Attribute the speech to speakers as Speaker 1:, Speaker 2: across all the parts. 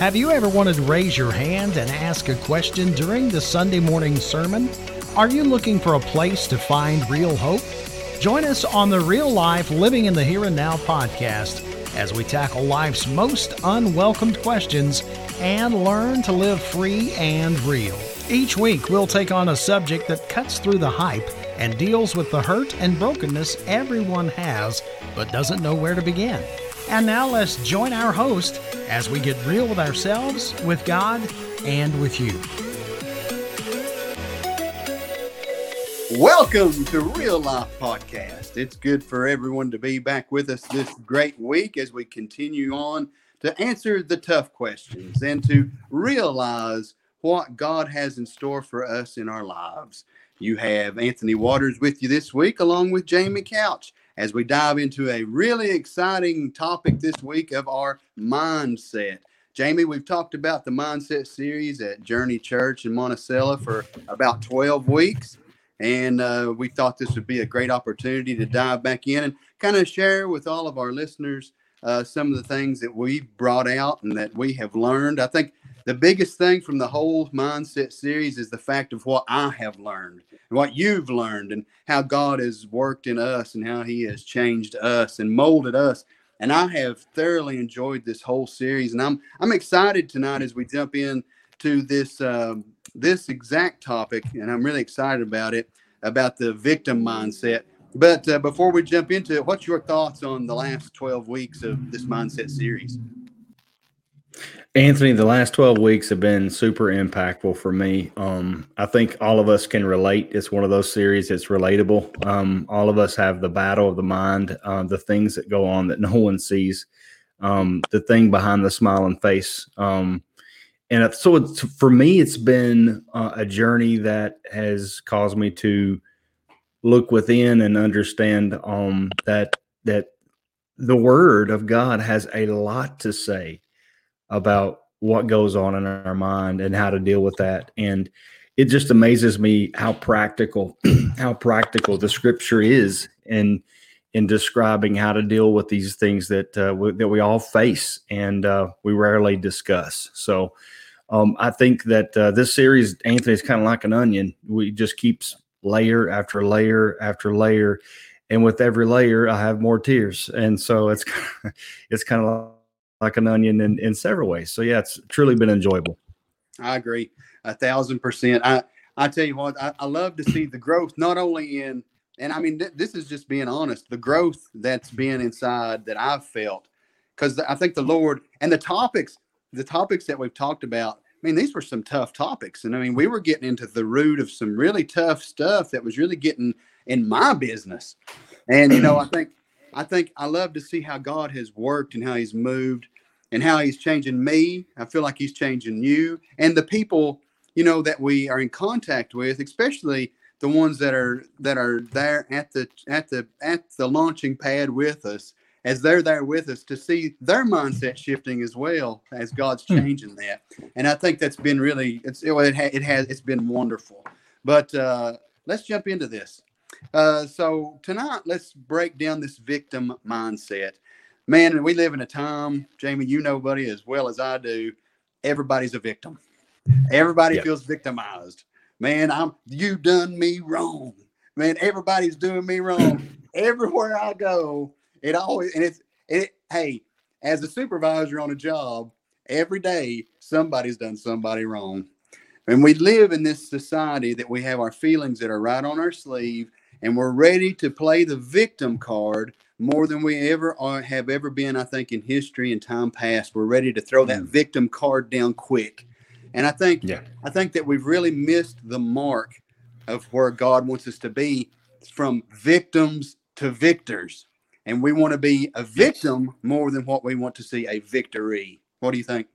Speaker 1: Have you ever wanted to raise your hand and ask a question during the Sunday morning sermon? Are you looking for a place to find real hope? Join us on the Real Life Living in the Here and Now podcast as we tackle life's most unwelcomed questions and learn to live free and real. Each week, we'll take on a subject that cuts through the hype and deals with the hurt and brokenness everyone has but doesn't know where to begin. And now let's join our host as we get real with ourselves, with God, and with you.
Speaker 2: Welcome to Real Life Podcast. It's good for everyone to be back with us this great week as we continue on to answer the tough questions and to realize what God has in store for us in our lives. You have Anthony Waters with you this week, along with Jamie Couch, as we dive into a really exciting topic this week of our mindset. Jamie, we've talked about the mindset series at Journey Church in Monticello for about 12 weeks. And uh, we thought this would be a great opportunity to dive back in and kind of share with all of our listeners uh, some of the things that we've brought out and that we have learned. I think the biggest thing from the whole mindset series is the fact of what I have learned, and what you've learned, and how God has worked in us and how He has changed us and molded us. And I have thoroughly enjoyed this whole series, and I'm I'm excited tonight as we jump in to this um, this exact topic, and I'm really excited about it about the victim mindset. But uh, before we jump into it, what's your thoughts on the last 12 weeks of this mindset series?
Speaker 3: Anthony, the last 12 weeks have been super impactful for me. Um, I think all of us can relate. It's one of those series that's relatable. Um, all of us have the battle of the mind, uh, the things that go on that no one sees, um, the thing behind the smiling face. Um, and so it's, for me, it's been uh, a journey that has caused me to look within and understand um, that that the Word of God has a lot to say about what goes on in our mind and how to deal with that. And it just amazes me how practical, how practical the scripture is in in describing how to deal with these things that uh, that we all face and uh, we rarely discuss. So um, I think that uh, this series, Anthony, is kind of like an onion. We just keeps layer after layer after layer, and with every layer, I have more tears. And so it's it's kind of like an onion in, in several ways. So yeah, it's truly been enjoyable.
Speaker 2: I agree a thousand percent. I, I tell you what, I, I love to see the growth, not only in, and I mean, th- this is just being honest, the growth that's been inside that I've felt. Cause I think the Lord and the topics, the topics that we've talked about, I mean, these were some tough topics. And I mean, we were getting into the root of some really tough stuff that was really getting in my business. And, you know, I think, I think I love to see how God has worked and how he's moved and how he's changing me. I feel like he's changing you and the people, you know, that we are in contact with, especially the ones that are that are there at the at the at the launching pad with us as they're there with us to see their mindset shifting as well as God's hmm. changing that. And I think that's been really it's it, it, it has it's been wonderful. But uh, let's jump into this. Uh, so tonight, let's break down this victim mindset man, we live in a time, Jamie, you know, buddy, as well as I do. Everybody's a victim. Everybody feels victimized. Man, I'm you done me wrong. Man, everybody's doing me wrong. Everywhere I go, it always and it's it. Hey, as a supervisor on a job, every day somebody's done somebody wrong. And we live in this society that we have our feelings that are right on our sleeve, and we're ready to play the victim card more than we ever are, have ever been, I think, in history and time past. We're ready to throw that mm. victim card down quick. And I think yeah. I think that we've really missed the mark of where God wants us to be from victims to victors. And we want to be a victim more than what we want to see a victory. What do you think?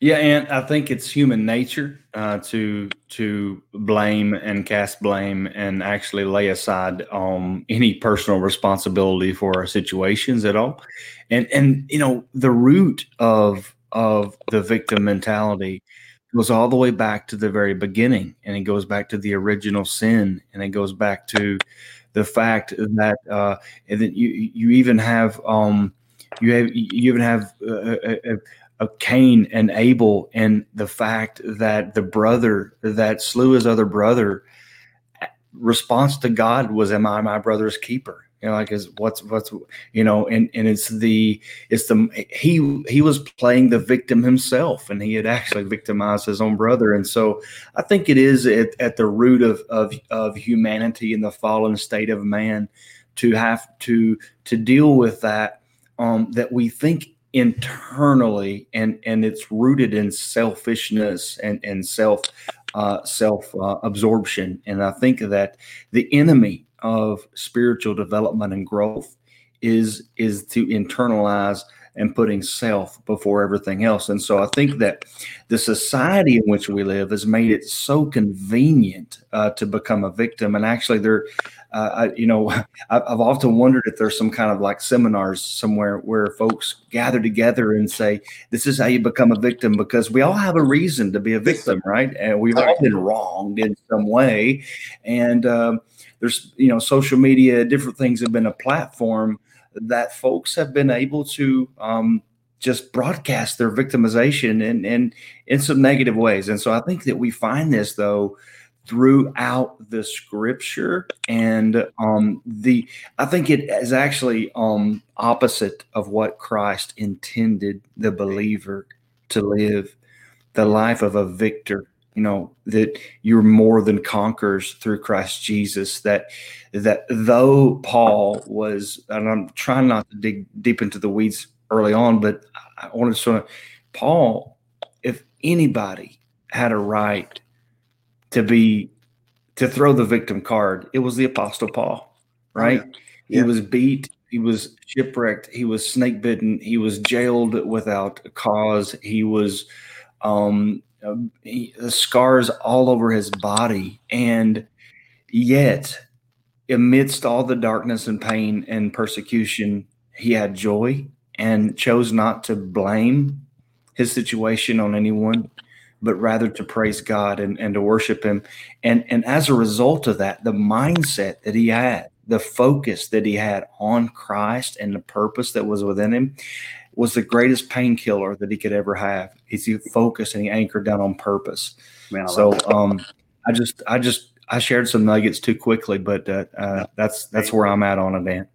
Speaker 3: Yeah, and I think it's human nature uh, to to blame and cast blame and actually lay aside um, any personal responsibility for our situations at all. And and you know the root of of the victim mentality goes all the way back to the very beginning, and it goes back to the original sin, and it goes back to the fact that uh, that you you even have um, you have you even have uh, a, a, of Cain and Abel and the fact that the brother that slew his other brother response to God was am I my brother's keeper? You know like is what's what's you know and and it's the it's the he he was playing the victim himself and he had actually victimized his own brother. And so I think it is at, at the root of of of humanity in the fallen state of man to have to to deal with that um that we think internally and and it's rooted in selfishness and and self uh, self uh, absorption. And i think that the enemy of spiritual development and growth is is to internalize and putting self before everything else. And so I think that the society in which we live has made it so convenient uh, to become a victim. And actually, there, uh, I, you know, I've often wondered if there's some kind of like seminars somewhere where folks gather together and say, "This is how you become a victim," because we all have a reason to be a victim, right? And we've all been wronged in some way, and um, there's you know, social media, different things have been a platform that folks have been able to um, just broadcast their victimization in, in in some negative ways. And so I think that we find this though throughout the scripture and um the i think it is actually um opposite of what christ intended the believer to live the life of a victor you know that you're more than conquerors through Christ Jesus that that though Paul was and I'm trying not to dig deep into the weeds early on but I wanted to sort of Paul if anybody had a right to be to throw the victim card it was the apostle Paul right oh, yeah. Yeah. he was beat he was shipwrecked he was snake bitten he was jailed without cause he was um Um, he, scars all over his body, and yet, amidst all the darkness and pain and persecution, he had joy and chose not to blame his situation on anyone, but rather to praise God and, and to worship Him. And and as a result of that, the mindset that he had, the focus that he had on Christ and the purpose that was within him was the greatest painkiller that he could ever have. He's focused and he anchored down on purpose. Man, I so um, I just I just I shared some nuggets too quickly, but uh, uh, that's that's where I'm at on it, Dan.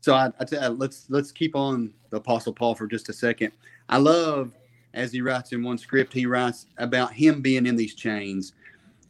Speaker 2: So I, I let's let's keep on the Apostle Paul for just a second. I love as he writes in one script, he writes about him being in these chains,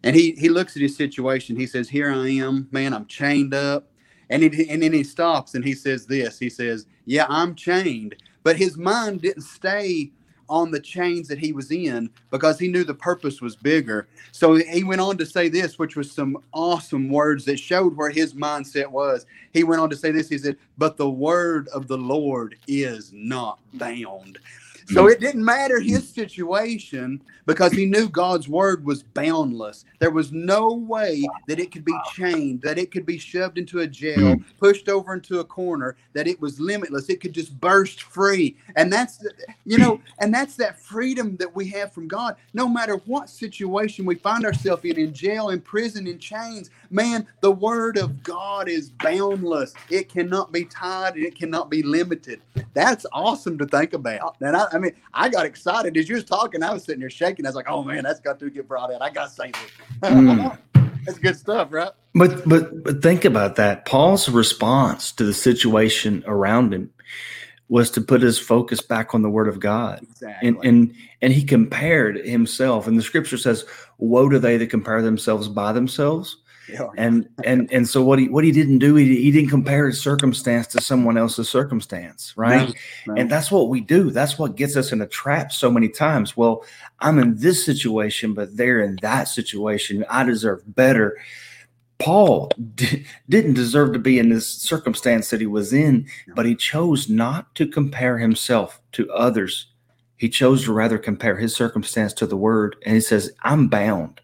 Speaker 2: and he he looks at his situation. He says, "Here I am, man. I'm chained up." And, he, and then he stops and he says this. He says, "Yeah, I'm chained, but his mind didn't stay on the chains that he was in because he knew the purpose was bigger. So he went on to say this, which was some awesome words that showed where his mindset was. He went on to say this he said, But the word of the Lord is not bound. So it didn't matter his situation because he knew God's word was boundless. There was no way that it could be chained, that it could be shoved into a jail, hmm. pushed over into a corner, that it was limitless. It could just burst free. And that's, you know, and that's that freedom that we have from God. No matter what situation we find ourselves in, in jail, in prison, in chains, man, the word of God is boundless. It cannot be tied and it cannot be limited. That's awesome to think about. And I, I mean, I got excited as you was talking. I was sitting there shaking. I was like, "Oh man, that's got to get brought in. I got to say this." Mm. that's good stuff, right?
Speaker 3: But but but think about that. Paul's response to the situation around him was to put his focus back on the Word of God, exactly. and and and he compared himself. And the Scripture says, "Woe to they that compare themselves by themselves." Yeah. And and and so what he what he didn't do he, he didn't compare his circumstance to someone else's circumstance, right? No, no. And that's what we do. That's what gets us in a trap so many times. Well, I'm in this situation, but they're in that situation. I deserve better. Paul d- didn't deserve to be in this circumstance that he was in, but he chose not to compare himself to others. He chose to rather compare his circumstance to the word. And he says, I'm bound,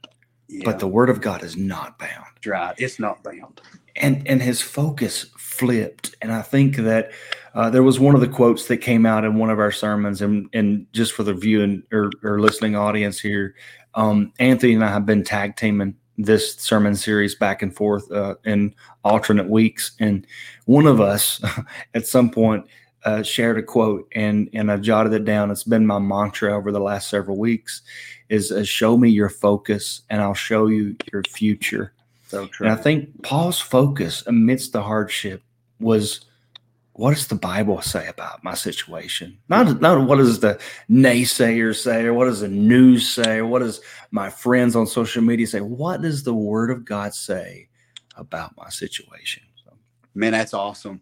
Speaker 3: yeah. but the word of God is not bound
Speaker 2: right. It's not bound.
Speaker 3: And and his focus flipped. And I think that uh, there was one of the quotes that came out in one of our sermons, and and just for the viewing or, or listening audience here, um, Anthony and I have been tag teaming this sermon series back and forth uh, in alternate weeks, and one of us at some point uh, shared a quote and and I jotted it down. It's been my mantra over the last several weeks. Is uh, show me your focus, and I'll show you your future.
Speaker 2: So true.
Speaker 3: And I think Paul's focus amidst the hardship was what does the Bible say about my situation? Not, not what does the naysayer say, or what does the news say, or what does my friends on social media say? What does the Word of God say about my situation? So,
Speaker 2: Man, that's awesome.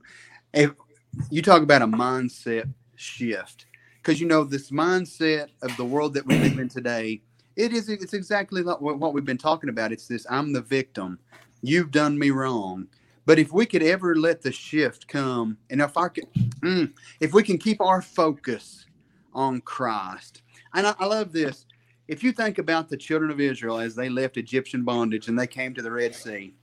Speaker 2: If you talk about a mindset shift, because you know this mindset of the world that we live in today, it is it's exactly like what we've been talking about. It's this: I'm the victim. You've done me wrong. But if we could ever let the shift come, and if I could, mm, if we can keep our focus on Christ, and I, I love this. If you think about the children of Israel as they left Egyptian bondage and they came to the Red Sea,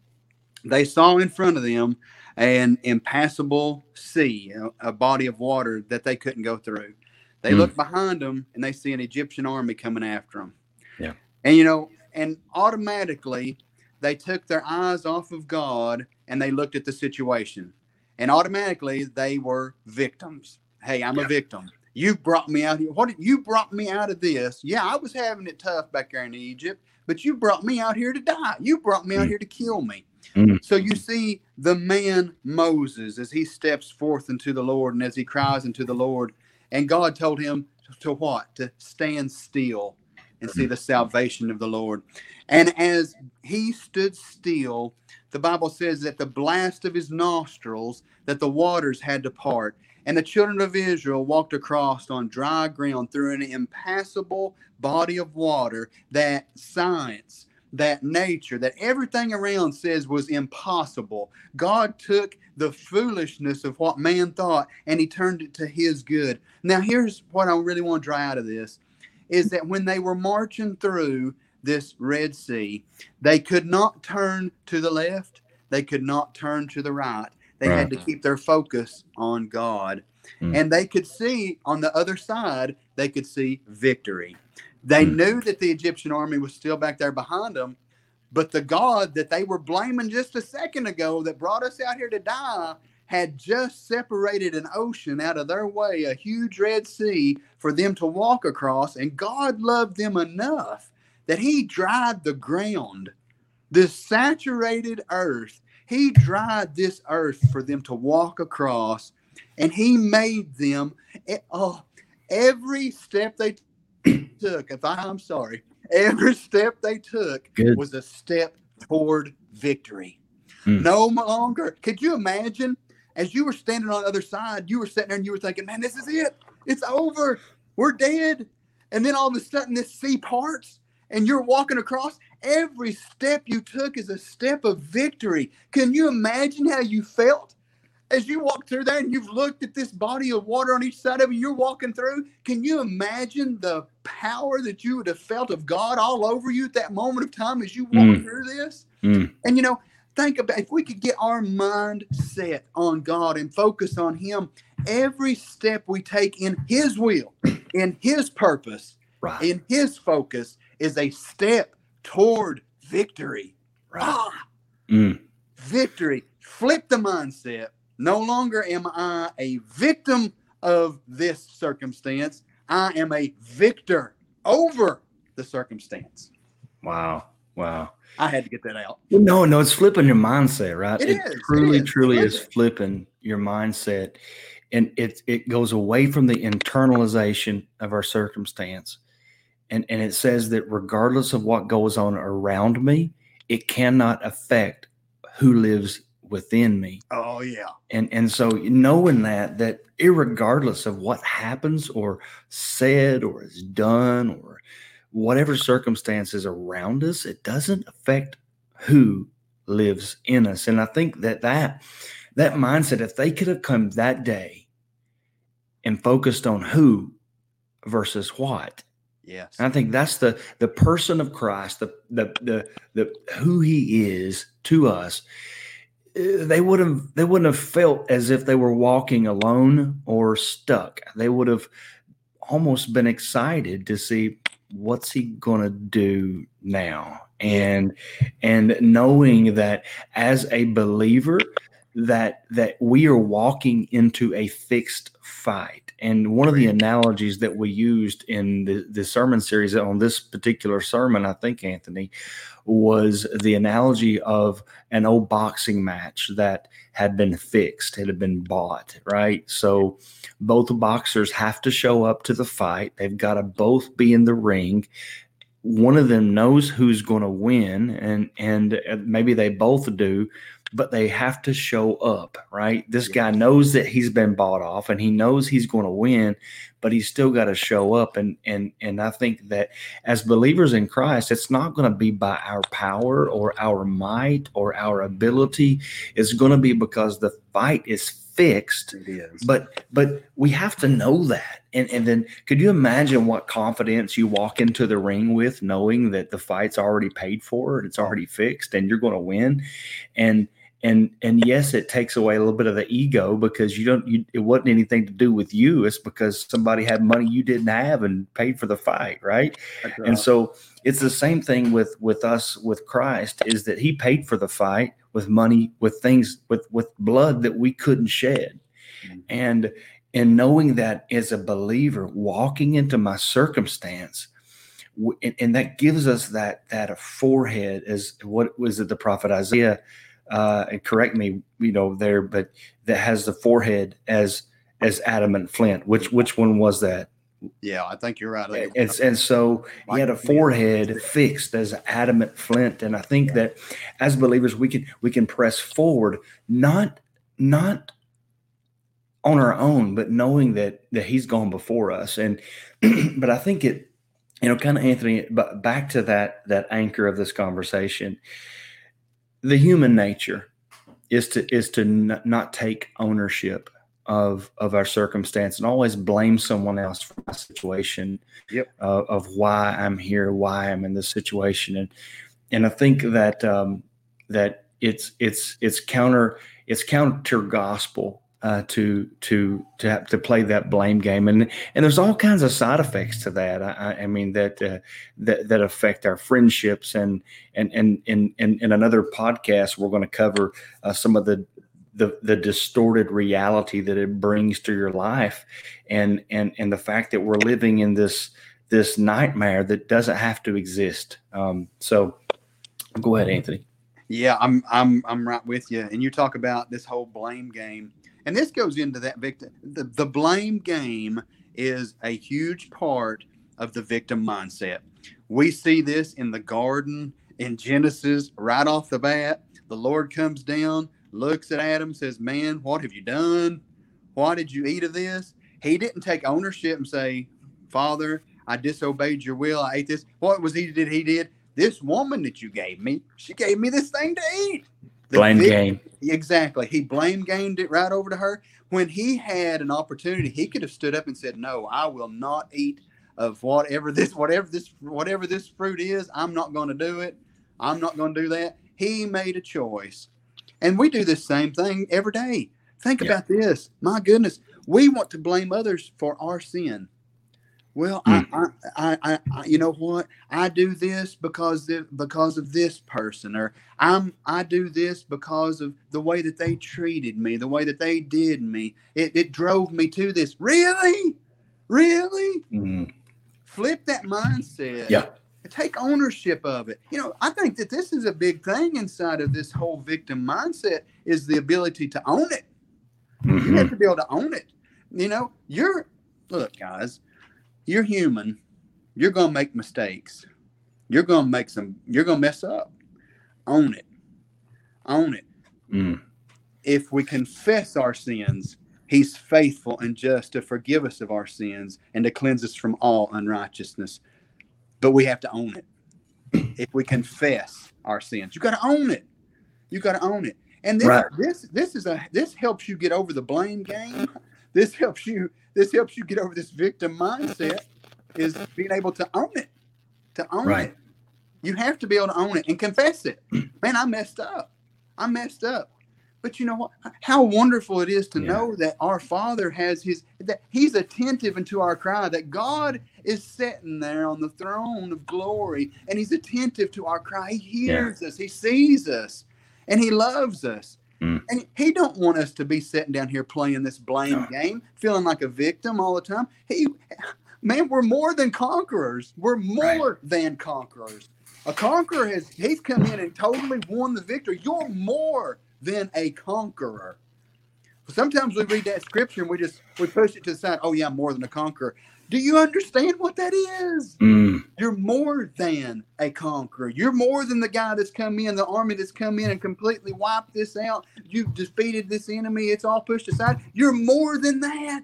Speaker 2: they saw in front of them an impassable sea, a, a body of water that they couldn't go through. They mm. look behind them and they see an Egyptian army coming after them.
Speaker 3: Yeah.
Speaker 2: And you know, and automatically they took their eyes off of God and they looked at the situation. And automatically they were victims. Hey, I'm yeah. a victim. You brought me out here. What you brought me out of this? Yeah, I was having it tough back there in Egypt, but you brought me out here to die. You brought me out mm. here to kill me. Mm. So you see the man Moses as he steps forth into the Lord and as he cries into the Lord, and God told him to what? To stand still and see the salvation of the Lord. And as he stood still, the Bible says that the blast of his nostrils, that the waters had to part. And the children of Israel walked across on dry ground through an impassable body of water that science, that nature, that everything around says was impossible. God took the foolishness of what man thought and he turned it to his good. Now, here's what I really want to draw out of this is that when they were marching through this Red Sea, they could not turn to the left, they could not turn to the right. They right. had to keep their focus on God. Mm. And they could see on the other side, they could see victory. They mm. knew that the Egyptian army was still back there behind them, but the God that they were blaming just a second ago that brought us out here to die had just separated an ocean out of their way, a huge Red Sea for them to walk across. And God loved them enough that He dried the ground, this saturated earth. He dried this earth for them to walk across, and He made them. Oh, every step they took, if I, I'm sorry, every step they took Good. was a step toward victory. Hmm. No longer. Could you imagine as you were standing on the other side, you were sitting there and you were thinking, man, this is it. It's over. We're dead. And then all of a sudden, this sea parts and you're walking across. Every step you took is a step of victory. Can you imagine how you felt as you walk through there and you've looked at this body of water on each side of you? You're walking through. Can you imagine the power that you would have felt of God all over you at that moment of time as you walk mm. through this? Mm. And you know, think about if we could get our mind set on God and focus on Him, every step we take in His will, in His purpose, right. in His focus is a step toward victory. Right. Ah, mm. Victory. Flip the mindset. No longer am I a victim of this circumstance. I am a victor over the circumstance.
Speaker 3: Wow. Wow.
Speaker 2: I had to get that out.
Speaker 3: No, no, it's flipping your mindset, right? It, it is, truly, it is. truly is flipping your mindset. And it it goes away from the internalization of our circumstance. And and it says that regardless of what goes on around me, it cannot affect who lives within me.
Speaker 2: Oh yeah.
Speaker 3: And and so knowing that that regardless of what happens or said or is done or whatever circumstances around us, it doesn't affect who lives in us. And I think that that that mindset, if they could have come that day and focused on who versus what,
Speaker 2: yes, And
Speaker 3: I think that's the the person of Christ, the the the the who He is to us. They would have they wouldn't have felt as if they were walking alone or stuck. They would have almost been excited to see what's he going to do now and and knowing that as a believer that that we are walking into a fixed fight. And one of the analogies that we used in the, the sermon series on this particular sermon, I think, Anthony, was the analogy of an old boxing match that had been fixed, it had been bought, right? So both boxers have to show up to the fight. They've got to both be in the ring one of them knows who's going to win and and uh, maybe they both do but they have to show up right this guy knows that he's been bought off and he knows he's going to win but he's still got to show up and and and i think that as believers in christ it's not going to be by our power or our might or our ability it's going to be because the fight is fixed. Is. But but we have to know that. And and then could you imagine what confidence you walk into the ring with knowing that the fight's already paid for, it's already fixed and you're going to win. And and and yes, it takes away a little bit of the ego because you don't you it wasn't anything to do with you. It's because somebody had money you didn't have and paid for the fight, right? And so it's the same thing with with us with Christ is that he paid for the fight with money, with things, with with blood that we couldn't shed, mm-hmm. and and knowing that as a believer, walking into my circumstance, and, and, that gives us that that a forehead as what was it the prophet Isaiah, uh, and correct me, you know there, but that has the forehead as as adamant flint. Which which one was that?
Speaker 2: Yeah, I think you're right.
Speaker 3: And, and so he had a forehead fixed as adamant flint. And I think that as believers, we can we can press forward, not not on our own, but knowing that that he's gone before us. And but I think it, you know, kind of Anthony, but back to that that anchor of this conversation, the human nature is to is to n- not take ownership of of our circumstance and always blame someone else for my situation
Speaker 2: yep.
Speaker 3: uh, of why I'm here, why I'm in this situation, and and I think that um, that it's it's it's counter it's counter gospel uh, to to to have to play that blame game, and and there's all kinds of side effects to that. I, I mean that uh, that that affect our friendships, and and and in in, another podcast we're going to cover uh, some of the the the distorted reality that it brings to your life. And and and the fact that we're living in this this nightmare that doesn't have to exist. Um, so go ahead anthony.
Speaker 2: Yeah i'm i'm i'm right with you. And you talk about this whole blame game and this goes into that victim the, the blame game is a huge part of the victim mindset we see this in the garden in genesis right off the bat the lord comes down looks at Adam, says, Man, what have you done? Why did you eat of this? He didn't take ownership and say, Father, I disobeyed your will. I ate this. What was he did? He did this woman that you gave me. She gave me this thing to eat.
Speaker 3: The blame big, game.
Speaker 2: Exactly. He blame gamed it right over to her. When he had an opportunity, he could have stood up and said, "No, I will not eat of whatever this, whatever this, whatever this fruit is. I'm not going to do it. I'm not going to do that." He made a choice and we do the same thing every day. Think yeah. about this. My goodness, we want to blame others for our sin. Well, mm. I, I, I, I, you know what? I do this because the, because of this person, or I'm I do this because of the way that they treated me, the way that they did me. It, it drove me to this. Really, really. Mm. Flip that mindset.
Speaker 3: Yeah
Speaker 2: take ownership of it. You know, I think that this is a big thing inside of this whole victim mindset is the ability to own it. Mm-hmm. You have to be able to own it. You know, you're look, guys, you're human. You're gonna make mistakes. You're gonna make some. You're gonna mess up. Own it. Own it. Mm. If we confess our sins, He's faithful and just to forgive us of our sins and to cleanse us from all unrighteousness but we have to own it. If we confess our sins, you got to own it. You got to own it. And this, right. this, this is a this helps you get over the blame game. This helps you. This helps you get over this victim mindset. Is being able to own it, to own right. it. You have to be able to own it and confess it. Man, I messed up. I messed up. But you know what? How wonderful it is to yeah. know that our Father has His that He's attentive unto our cry. That God is sitting there on the throne of glory, and He's attentive to our cry. He hears yeah. us. He sees us, and He loves us. Mm. And he don't want us to be sitting down here playing this blame no. game, feeling like a victim all the time. He man, we're more than conquerors. We're more right. than conquerors. A conqueror has he's come in and totally won the victory. You're more than a conqueror. Sometimes we read that scripture and we just we push it to the side. Oh yeah, I'm more than a conqueror. Do you understand what that is? Mm. You're more than a conqueror. You're more than the guy that's come in, the army that's come in and completely wiped this out. You've defeated this enemy. It's all pushed aside. You're more than that.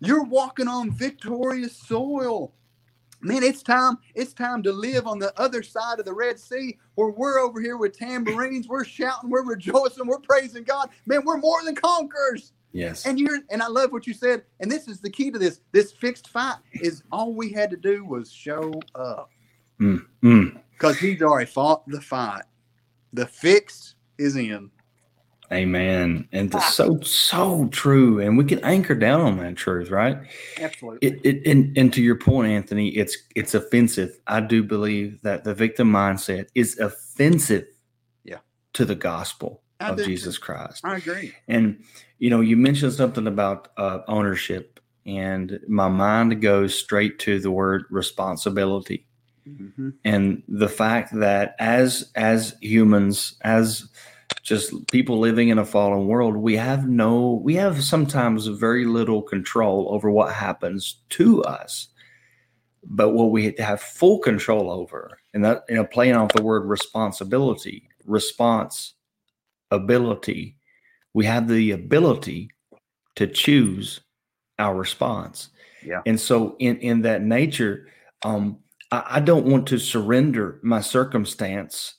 Speaker 2: You're walking on victorious soil. Man, it's time. It's time to live on the other side of the Red Sea, where we're over here with tambourines. We're shouting. We're rejoicing. We're praising God. Man, we're more than conquerors.
Speaker 3: Yes.
Speaker 2: And you're and I love what you said. And this is the key to this. This fixed fight is all we had to do was show up. Because mm, mm. he's already fought the fight. The fix is in.
Speaker 3: Amen. And it's so so true. And we can anchor down on that truth, right?
Speaker 2: Absolutely.
Speaker 3: It, it, and, and to your point, Anthony, it's it's offensive. I do believe that the victim mindset is offensive
Speaker 2: yeah.
Speaker 3: to the gospel I of Jesus Christ.
Speaker 2: I agree.
Speaker 3: And you know, you mentioned something about uh, ownership, and my mind goes straight to the word responsibility, mm-hmm. and the fact that as as humans, as just people living in a fallen world, we have no, we have sometimes very little control over what happens to us. But what we have full control over, and that, you know, playing off the word responsibility, response ability, we have the ability to choose our response.
Speaker 2: Yeah.
Speaker 3: And so in in that nature, um, I, I don't want to surrender my circumstance.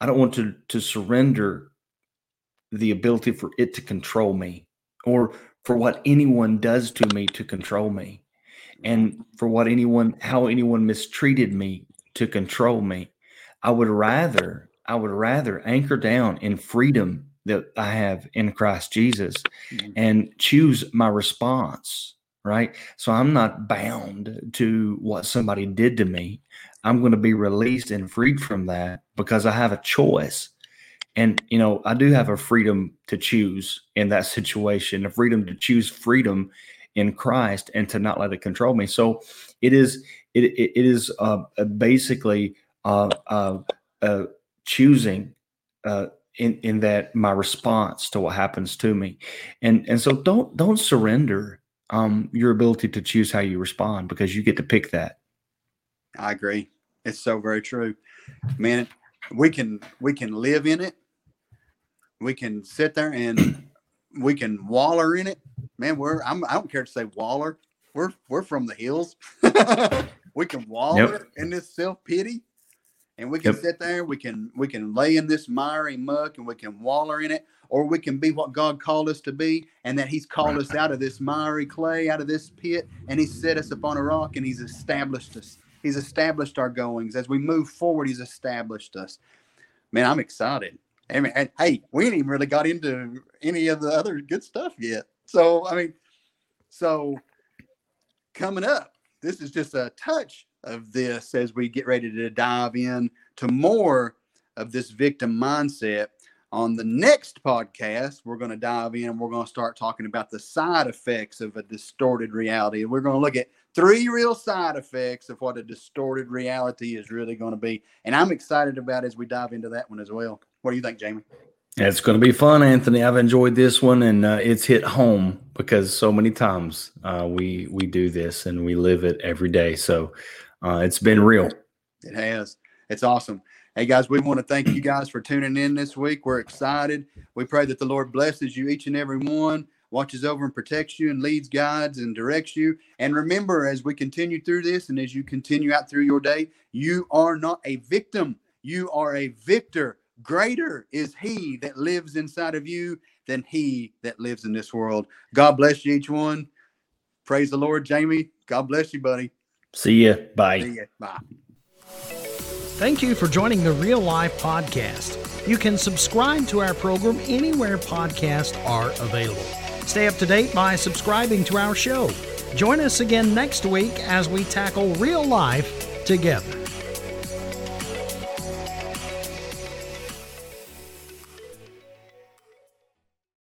Speaker 3: I don't want to to surrender the ability for it to control me or for what anyone does to me to control me and for what anyone how anyone mistreated me to control me i would rather I would rather anchor down in freedom that I have in Christ Jesus mm-hmm. and choose my response, right? So I'm not bound to what somebody did to me. I'm going to be released and freed from that because I have a choice. And, you know, I do have a freedom to choose in that situation, a freedom to choose freedom in Christ and to not let it control me. So it is, it, it, it is uh, basically uh, uh, uh choosing uh, in in that my response to what happens to me, and and so don't don't surrender um, your ability to choose how you respond because you get to pick that.
Speaker 2: I agree. It's so very true, man. We can we can live in it. We can sit there and we can waller in it. Man, we're I'm, I don't care to say waller. We're we're from the hills. we can waller yep. in this self pity and we can yep. sit there we can we can lay in this miry muck and we can waller in it or we can be what god called us to be and that he's called us out of this miry clay out of this pit and he's set us upon a rock and he's established us. He's established our goings. As we move forward he's established us. Man i'm excited. I mean, and, hey we ain't even really got into any of the other good stuff yet. So i mean so coming up this is just a touch of this as we get ready to dive in to more of this victim mindset. On the next podcast, we're going to dive in and we're going to start talking about the side effects of a distorted reality. And we're going to look at three real side effects of what a distorted reality is really going to be. And I'm excited about as we dive into that one as well. What do you think, Jamie?
Speaker 3: It's going to be fun, Anthony. I've enjoyed this one, and uh, it's hit home because so many times uh, we we do this and we live it every day. So uh, it's been real.
Speaker 2: It has. It's awesome. Hey guys, we want to thank you guys for tuning in this week. We're excited. We pray that the Lord blesses you each and every one, watches over and protects you and leads, guides, and directs you. And remember, as we continue through this and as you continue out through your day, you are not a victim. You are a victor. Greater is he that lives inside of you than he that lives in this world. God bless you, each one. Praise the Lord, Jamie. God bless you, buddy.
Speaker 3: See ya. Bye.
Speaker 2: See ya. Bye.
Speaker 1: Thank you for joining the Real Life Podcast. You can subscribe to our program anywhere podcasts are available. Stay up to date by subscribing to our show. Join us again next week as we tackle real life together.